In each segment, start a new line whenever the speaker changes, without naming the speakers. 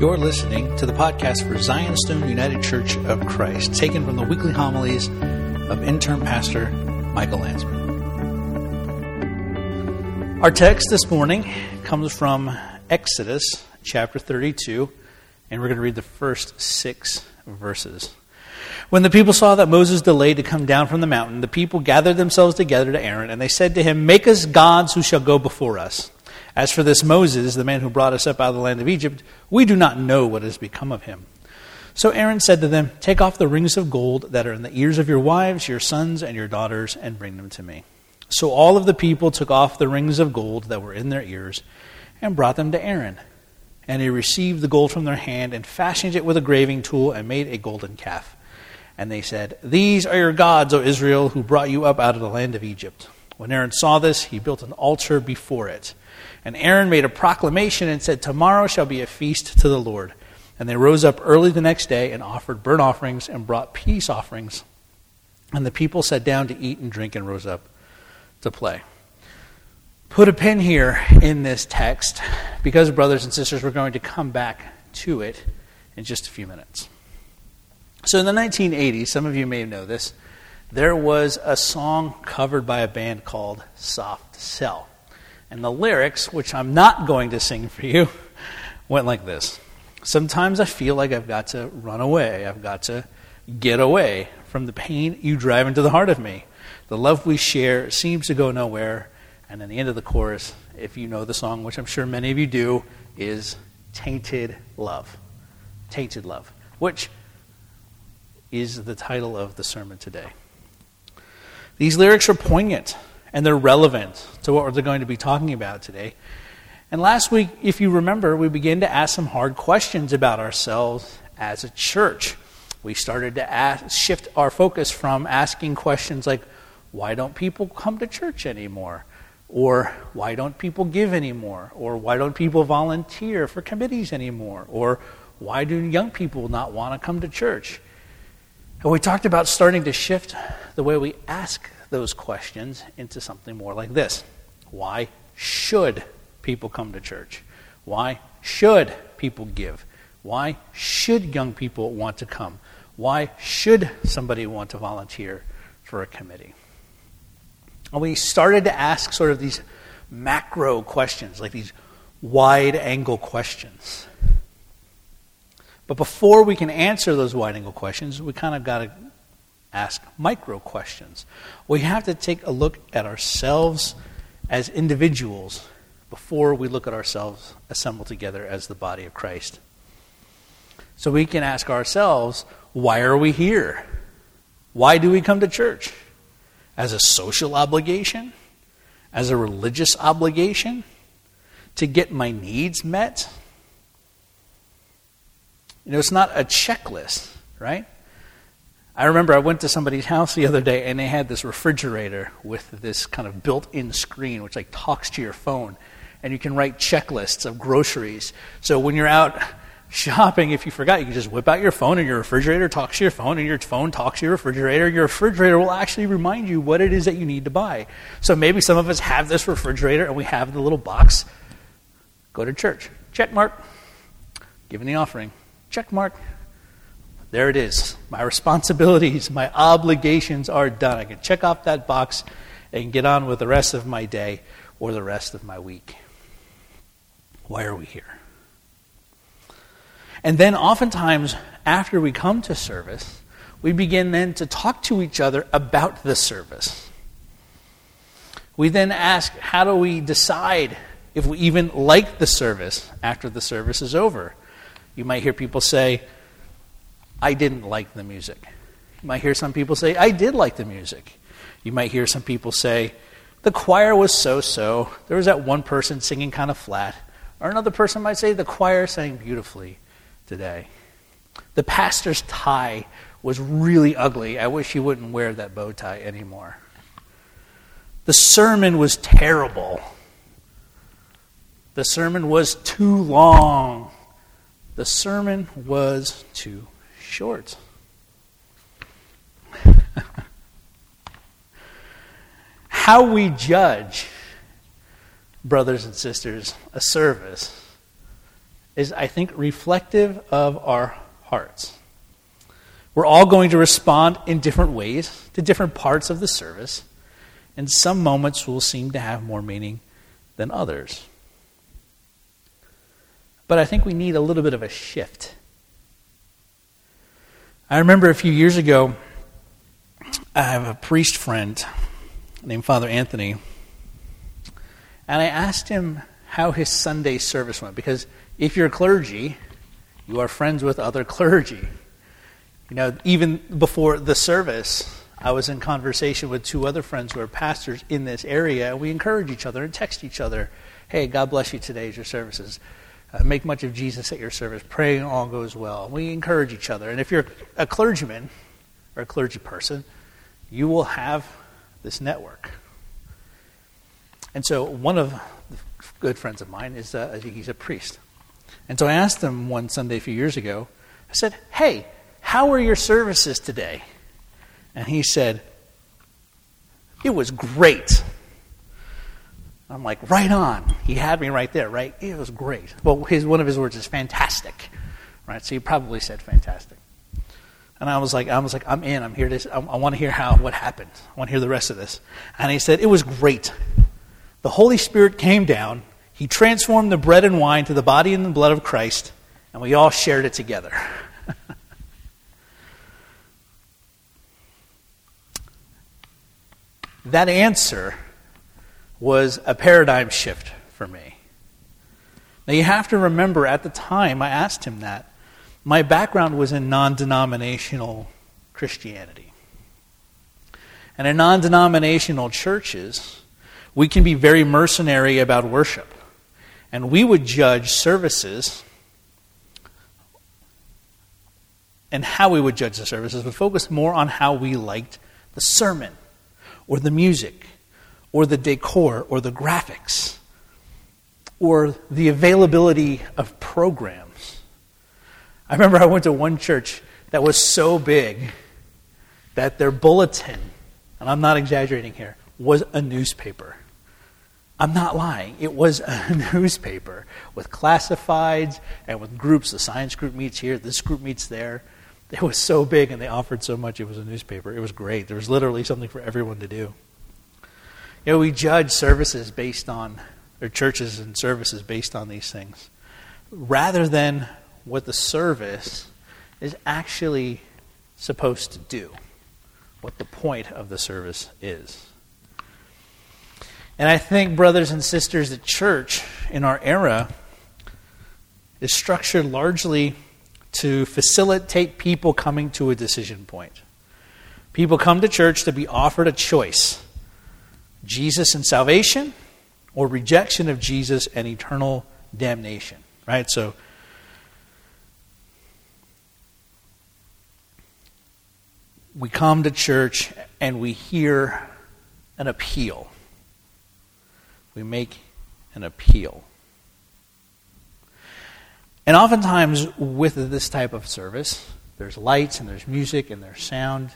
You're listening to the podcast for Zionstone United Church of Christ, taken from the weekly homilies of intern pastor Michael Landsman. Our text this morning comes from Exodus chapter 32, and we're going to read the first six verses. When the people saw that Moses delayed to come down from the mountain, the people gathered themselves together to Aaron, and they said to him, Make us gods who shall go before us. As for this Moses, the man who brought us up out of the land of Egypt, we do not know what has become of him. So Aaron said to them, Take off the rings of gold that are in the ears of your wives, your sons, and your daughters, and bring them to me. So all of the people took off the rings of gold that were in their ears and brought them to Aaron. And he received the gold from their hand and fashioned it with a graving tool and made a golden calf. And they said, These are your gods, O Israel, who brought you up out of the land of Egypt. When Aaron saw this, he built an altar before it. And Aaron made a proclamation and said, Tomorrow shall be a feast to the Lord. And they rose up early the next day and offered burnt offerings and brought peace offerings. And the people sat down to eat and drink and rose up to play. Put a pin here in this text because, brothers and sisters, we're going to come back to it in just a few minutes. So, in the 1980s, some of you may know this, there was a song covered by a band called Soft Cell. And the lyrics, which I'm not going to sing for you, went like this Sometimes I feel like I've got to run away. I've got to get away from the pain you drive into the heart of me. The love we share seems to go nowhere. And then the end of the chorus, if you know the song, which I'm sure many of you do, is Tainted Love. Tainted Love, which is the title of the sermon today. These lyrics are poignant and they're relevant to what we're going to be talking about today. And last week, if you remember, we began to ask some hard questions about ourselves as a church. We started to ask, shift our focus from asking questions like, why don't people come to church anymore? Or why don't people give anymore? Or why don't people volunteer for committees anymore? Or why do young people not want to come to church? And we talked about starting to shift the way we ask those questions into something more like this Why should people come to church? Why should people give? Why should young people want to come? Why should somebody want to volunteer for a committee? And we started to ask sort of these macro questions, like these wide angle questions. But before we can answer those wide angle questions, we kind of got to ask micro questions. We have to take a look at ourselves as individuals before we look at ourselves assembled together as the body of Christ. So we can ask ourselves, why are we here? Why do we come to church? As a social obligation? As a religious obligation? To get my needs met? You know, it's not a checklist, right? I remember I went to somebody's house the other day and they had this refrigerator with this kind of built in screen which like talks to your phone and you can write checklists of groceries. So when you're out shopping, if you forgot, you can just whip out your phone and your refrigerator talks to your phone and your phone talks to your refrigerator. Your refrigerator will actually remind you what it is that you need to buy. So maybe some of us have this refrigerator and we have the little box. Go to church. Check mark. Giving the offering. Check mark. There it is. My responsibilities, my obligations are done. I can check off that box and get on with the rest of my day or the rest of my week. Why are we here? And then, oftentimes, after we come to service, we begin then to talk to each other about the service. We then ask, how do we decide if we even like the service after the service is over? You might hear people say, I didn't like the music. You might hear some people say, I did like the music. You might hear some people say, the choir was so so. There was that one person singing kind of flat. Or another person might say, the choir sang beautifully today. The pastor's tie was really ugly. I wish he wouldn't wear that bow tie anymore. The sermon was terrible. The sermon was too long. The sermon was too short. How we judge, brothers and sisters, a service is, I think, reflective of our hearts. We're all going to respond in different ways to different parts of the service, and some moments will seem to have more meaning than others. But I think we need a little bit of a shift. I remember a few years ago, I have a priest friend named Father Anthony, and I asked him how his Sunday service went because if you're clergy, you are friends with other clergy. You know, even before the service, I was in conversation with two other friends who are pastors in this area, and we encourage each other and text each other, hey, God bless you today as your services. Uh, make much of Jesus at your service. Praying all goes well. We encourage each other. And if you're a clergyman or a clergy person, you will have this network. And so one of the good friends of mine is, uh, I think he's a priest. And so I asked him one Sunday a few years ago, I said, hey, how were your services today? And he said, It was great. I'm like, right on. He had me right there, right? It was great. Well, his, one of his words is fantastic, right? So he probably said fantastic. And I was like, I was like, I'm in. I'm here to. I, I want to hear how what happened. I want to hear the rest of this. And he said, it was great. The Holy Spirit came down. He transformed the bread and wine to the body and the blood of Christ, and we all shared it together. that answer was a paradigm shift for me. Now, you have to remember at the time I asked him that, my background was in non denominational Christianity. And in non denominational churches, we can be very mercenary about worship. And we would judge services and how we would judge the services would focus more on how we liked the sermon or the music or the decor or the graphics or the availability of programs. I remember I went to one church that was so big that their bulletin, and I'm not exaggerating here, was a newspaper. I'm not lying. It was a newspaper with classifieds and with groups. The science group meets here, this group meets there. It was so big and they offered so much, it was a newspaper. It was great. There was literally something for everyone to do. You know, we judge services based on, or churches and services based on these things, rather than what the service is actually supposed to do, what the point of the service is. And I think, brothers and sisters, the church in our era is structured largely to facilitate people coming to a decision point. People come to church to be offered a choice Jesus and salvation, or rejection of Jesus and eternal damnation. Right? So, we come to church and we hear an appeal. We make an appeal. And oftentimes, with this type of service, there's lights and there's music and there's sound.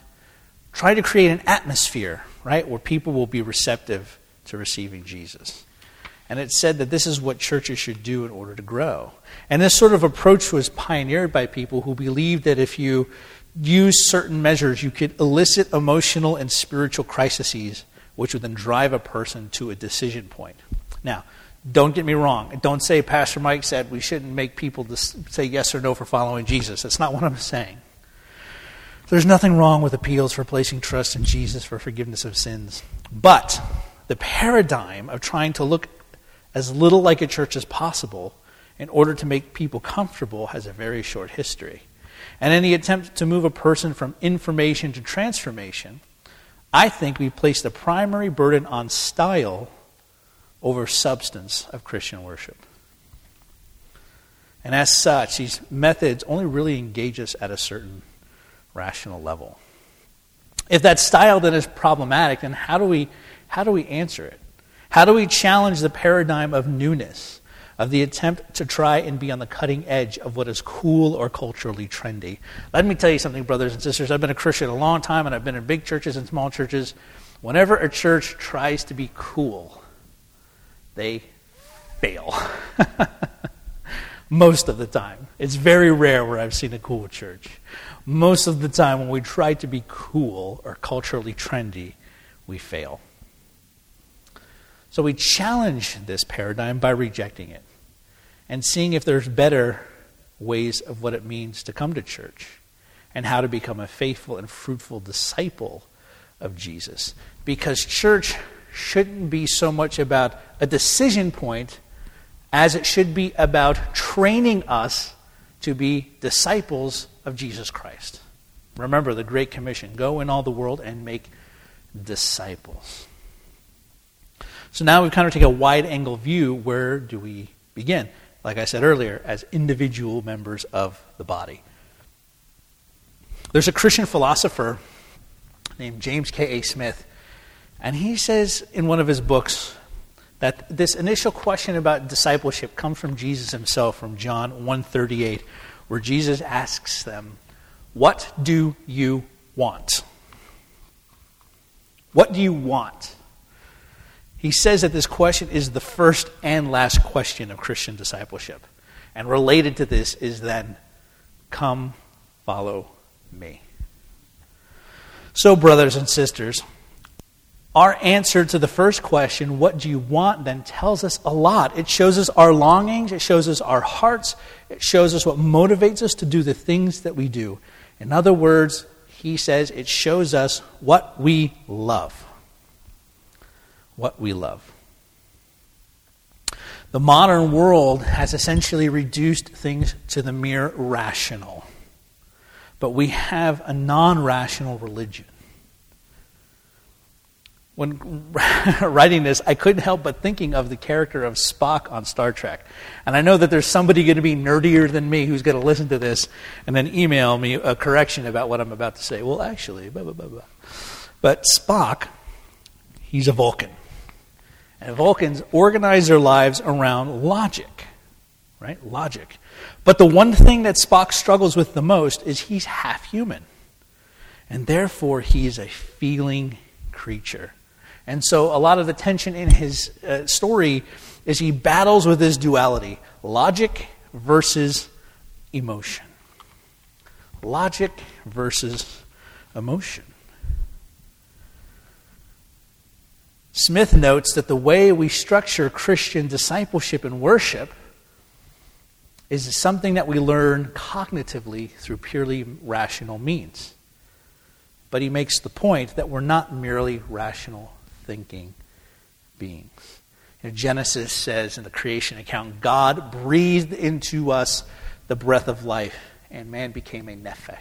Try to create an atmosphere, right, where people will be receptive to receiving Jesus. And it said that this is what churches should do in order to grow. And this sort of approach was pioneered by people who believed that if you use certain measures, you could elicit emotional and spiritual crises, which would then drive a person to a decision point. Now, don't get me wrong. Don't say Pastor Mike said we shouldn't make people say yes or no for following Jesus. That's not what I'm saying. There's nothing wrong with appeals for placing trust in Jesus for forgiveness of sins. But the paradigm of trying to look as little like a church as possible in order to make people comfortable has a very short history. And any attempt to move a person from information to transformation, I think we place the primary burden on style over substance of Christian worship. And as such, these methods only really engage us at a certain rational level. If that style then is problematic, then how do we, how do we answer it? How do we challenge the paradigm of newness, of the attempt to try and be on the cutting edge of what is cool or culturally trendy? Let me tell you something, brothers and sisters. I've been a Christian a long time, and I've been in big churches and small churches. Whenever a church tries to be cool, they fail. Most of the time. It's very rare where I've seen a cool church. Most of the time, when we try to be cool or culturally trendy, we fail. So we challenge this paradigm by rejecting it and seeing if there's better ways of what it means to come to church and how to become a faithful and fruitful disciple of Jesus. Because church shouldn't be so much about a decision point as it should be about training us to be disciples of Jesus Christ. Remember the Great Commission go in all the world and make disciples. So now we kind of take a wide angle view. Where do we begin? Like I said earlier, as individual members of the body. There's a Christian philosopher named James K.A. Smith, and he says in one of his books that this initial question about discipleship comes from Jesus himself from John 138 where Jesus asks them, "What do you want?" What do you want? He says that this question is the first and last question of Christian discipleship. And related to this is then, come follow me. So, brothers and sisters, our answer to the first question, what do you want, then tells us a lot. It shows us our longings, it shows us our hearts, it shows us what motivates us to do the things that we do. In other words, he says it shows us what we love. What we love. The modern world has essentially reduced things to the mere rational but we have a non rational religion. When writing this, I couldn't help but thinking of the character of Spock on Star Trek. And I know that there's somebody going to be nerdier than me who's going to listen to this and then email me a correction about what I'm about to say. Well, actually, blah, blah, blah, blah. But Spock, he's a Vulcan. And Vulcans organize their lives around logic, right? Logic. But the one thing that Spock struggles with the most is he's half human. And therefore, he is a feeling creature. And so, a lot of the tension in his uh, story is he battles with this duality logic versus emotion. Logic versus emotion. Smith notes that the way we structure Christian discipleship and worship is something that we learn cognitively through purely rational means. But he makes the point that we're not merely rational thinking beings. You know, Genesis says in the creation account, God breathed into us the breath of life, and man became a nephesh,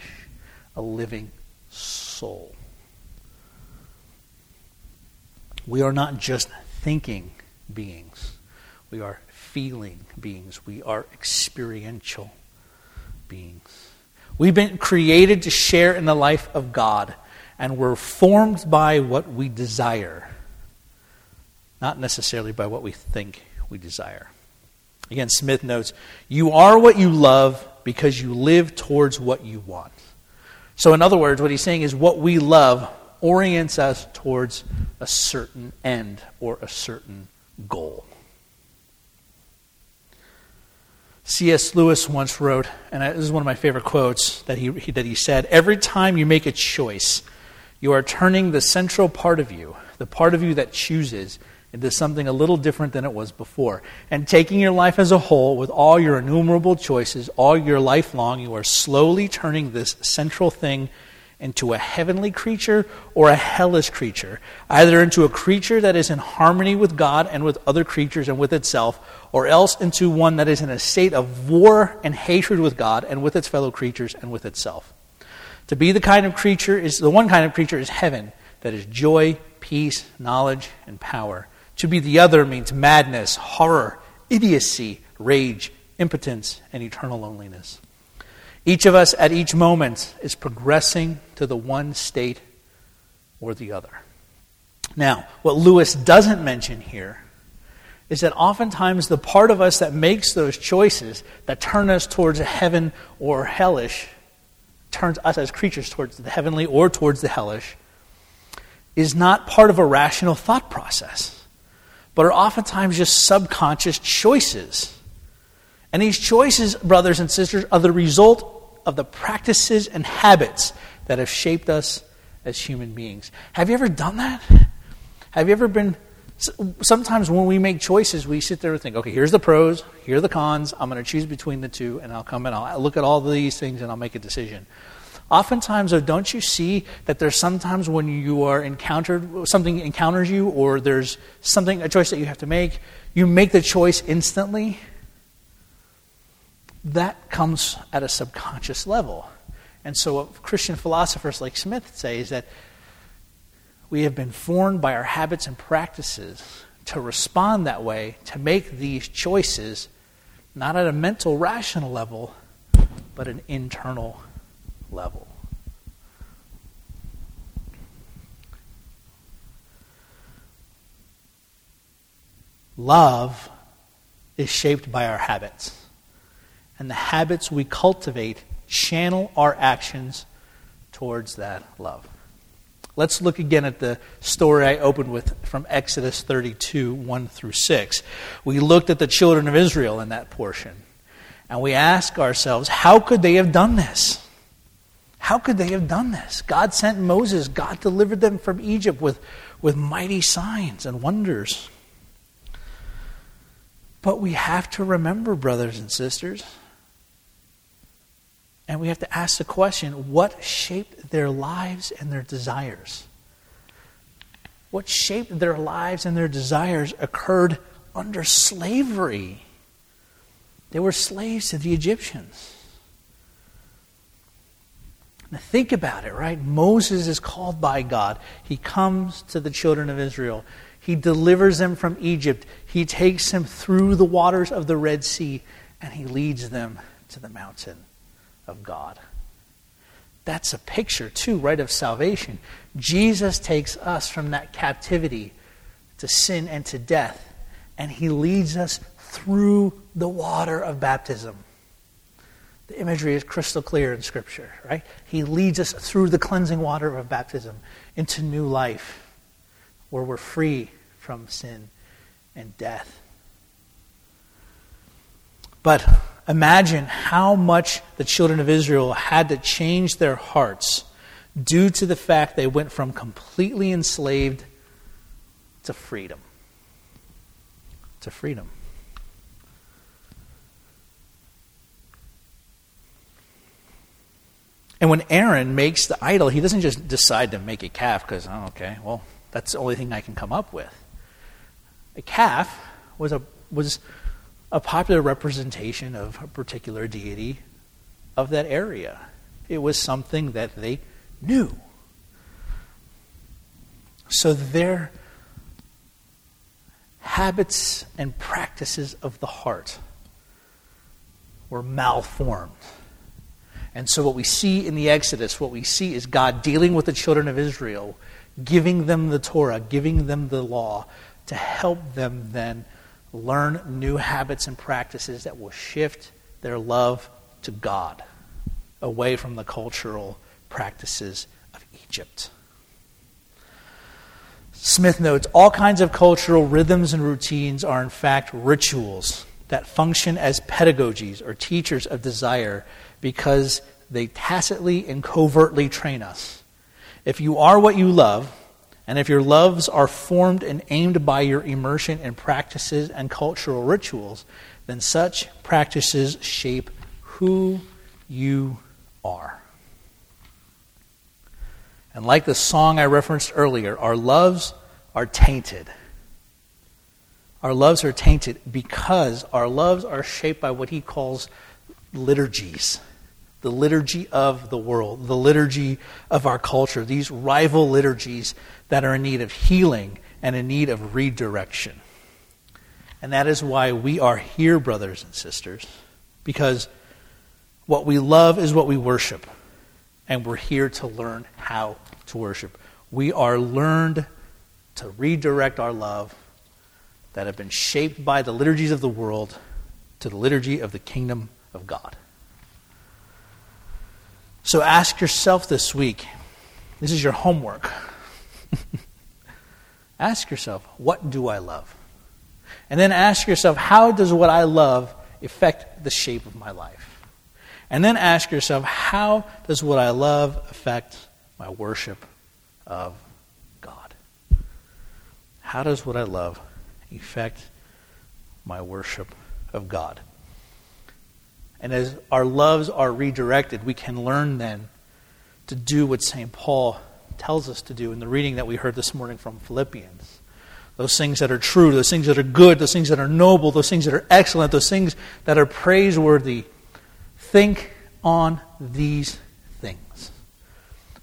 a living soul. We are not just thinking beings, we are feeling beings, we are experiential beings. We've been created to share in the life of God, and we're formed by what we desire, not necessarily by what we think we desire. Again, Smith notes, You are what you love because you live towards what you want. So, in other words, what he's saying is what we love orients us towards a certain end or a certain goal. C.S. Lewis once wrote, and this is one of my favorite quotes that he, that he said Every time you make a choice, you are turning the central part of you, the part of you that chooses, into something a little different than it was before. And taking your life as a whole, with all your innumerable choices, all your life long, you are slowly turning this central thing into a heavenly creature or a hellish creature, either into a creature that is in harmony with God and with other creatures and with itself, or else into one that is in a state of war and hatred with God and with its fellow creatures and with itself. To be the kind of creature is the one kind of creature is heaven, that is joy, peace, knowledge, and power. To be the other means madness, horror, idiocy, rage, impotence, and eternal loneliness. Each of us at each moment is progressing to the one state or the other. Now, what Lewis doesn't mention here is that oftentimes the part of us that makes those choices that turn us towards heaven or hellish, turns us as creatures towards the heavenly or towards the hellish, is not part of a rational thought process, but are oftentimes just subconscious choices And these choices, brothers and sisters, are the result of the practices and habits that have shaped us as human beings. Have you ever done that? Have you ever been. Sometimes when we make choices, we sit there and think, okay, here's the pros, here are the cons. I'm going to choose between the two, and I'll come and I'll look at all these things and I'll make a decision. Oftentimes, though, don't you see that there's sometimes when you are encountered, something encounters you, or there's something, a choice that you have to make, you make the choice instantly? That comes at a subconscious level. And so, what Christian philosophers like Smith say is that we have been formed by our habits and practices to respond that way, to make these choices, not at a mental, rational level, but an internal level. Love is shaped by our habits. And the habits we cultivate channel our actions towards that love. Let's look again at the story I opened with from Exodus 32, 1 through 6. We looked at the children of Israel in that portion. And we ask ourselves, how could they have done this? How could they have done this? God sent Moses. God delivered them from Egypt with, with mighty signs and wonders. But we have to remember, brothers and sisters, and we have to ask the question what shaped their lives and their desires? What shaped their lives and their desires occurred under slavery. They were slaves to the Egyptians. Now think about it, right? Moses is called by God. He comes to the children of Israel. He delivers them from Egypt. He takes them through the waters of the Red Sea, and he leads them to the mountain of God. That's a picture, too, right, of salvation. Jesus takes us from that captivity to sin and to death, and he leads us through the water of baptism. The imagery is crystal clear in Scripture, right? He leads us through the cleansing water of baptism into new life where we're free from sin and death. But imagine how much the children of Israel had to change their hearts due to the fact they went from completely enslaved to freedom. To freedom. And when Aaron makes the idol, he doesn't just decide to make a calf because, oh, okay, well, that's the only thing I can come up with. A calf was a, was a popular representation of a particular deity of that area. It was something that they knew. So their habits and practices of the heart were malformed. And so, what we see in the Exodus, what we see is God dealing with the children of Israel, giving them the Torah, giving them the law to help them then learn new habits and practices that will shift their love to God away from the cultural practices of Egypt. Smith notes all kinds of cultural rhythms and routines are, in fact, rituals that function as pedagogies or teachers of desire because they tacitly and covertly train us. If you are what you love, and if your loves are formed and aimed by your immersion in practices and cultural rituals, then such practices shape who you are. And like the song I referenced earlier, our loves are tainted. Our loves are tainted because our loves are shaped by what he calls liturgies the liturgy of the world, the liturgy of our culture, these rival liturgies that are in need of healing and in need of redirection. And that is why we are here, brothers and sisters, because what we love is what we worship. And we're here to learn how to worship. We are learned to redirect our love that have been shaped by the liturgies of the world to the liturgy of the kingdom of God. So ask yourself this week this is your homework. ask yourself, what do I love? And then ask yourself, how does what I love affect the shape of my life? And then ask yourself, how does what I love affect my worship of God? How does what I love affect my worship of God? And as our loves are redirected, we can learn then to do what St. Paul tells us to do in the reading that we heard this morning from Philippians. Those things that are true, those things that are good, those things that are noble, those things that are excellent, those things that are praiseworthy. Think on these things.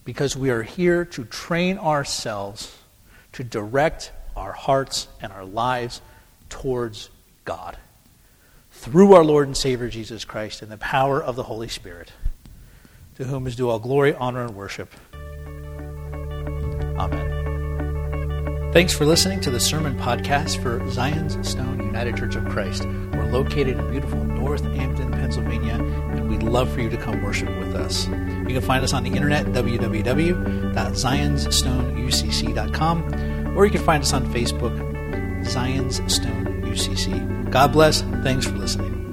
Because we are here to train ourselves to direct our hearts and our lives towards God through our Lord and Savior Jesus Christ and the power of the Holy Spirit, to whom is due all glory, honor, and worship. Amen. Thanks for listening to the sermon podcast for Zion's Stone United Church of Christ. We're located in beautiful Northampton, Pennsylvania, and we'd love for you to come worship with us. You can find us on the internet, www.zionstoneucc.com, or you can find us on Facebook, Zion's Stone UCC. God bless. Thanks for listening.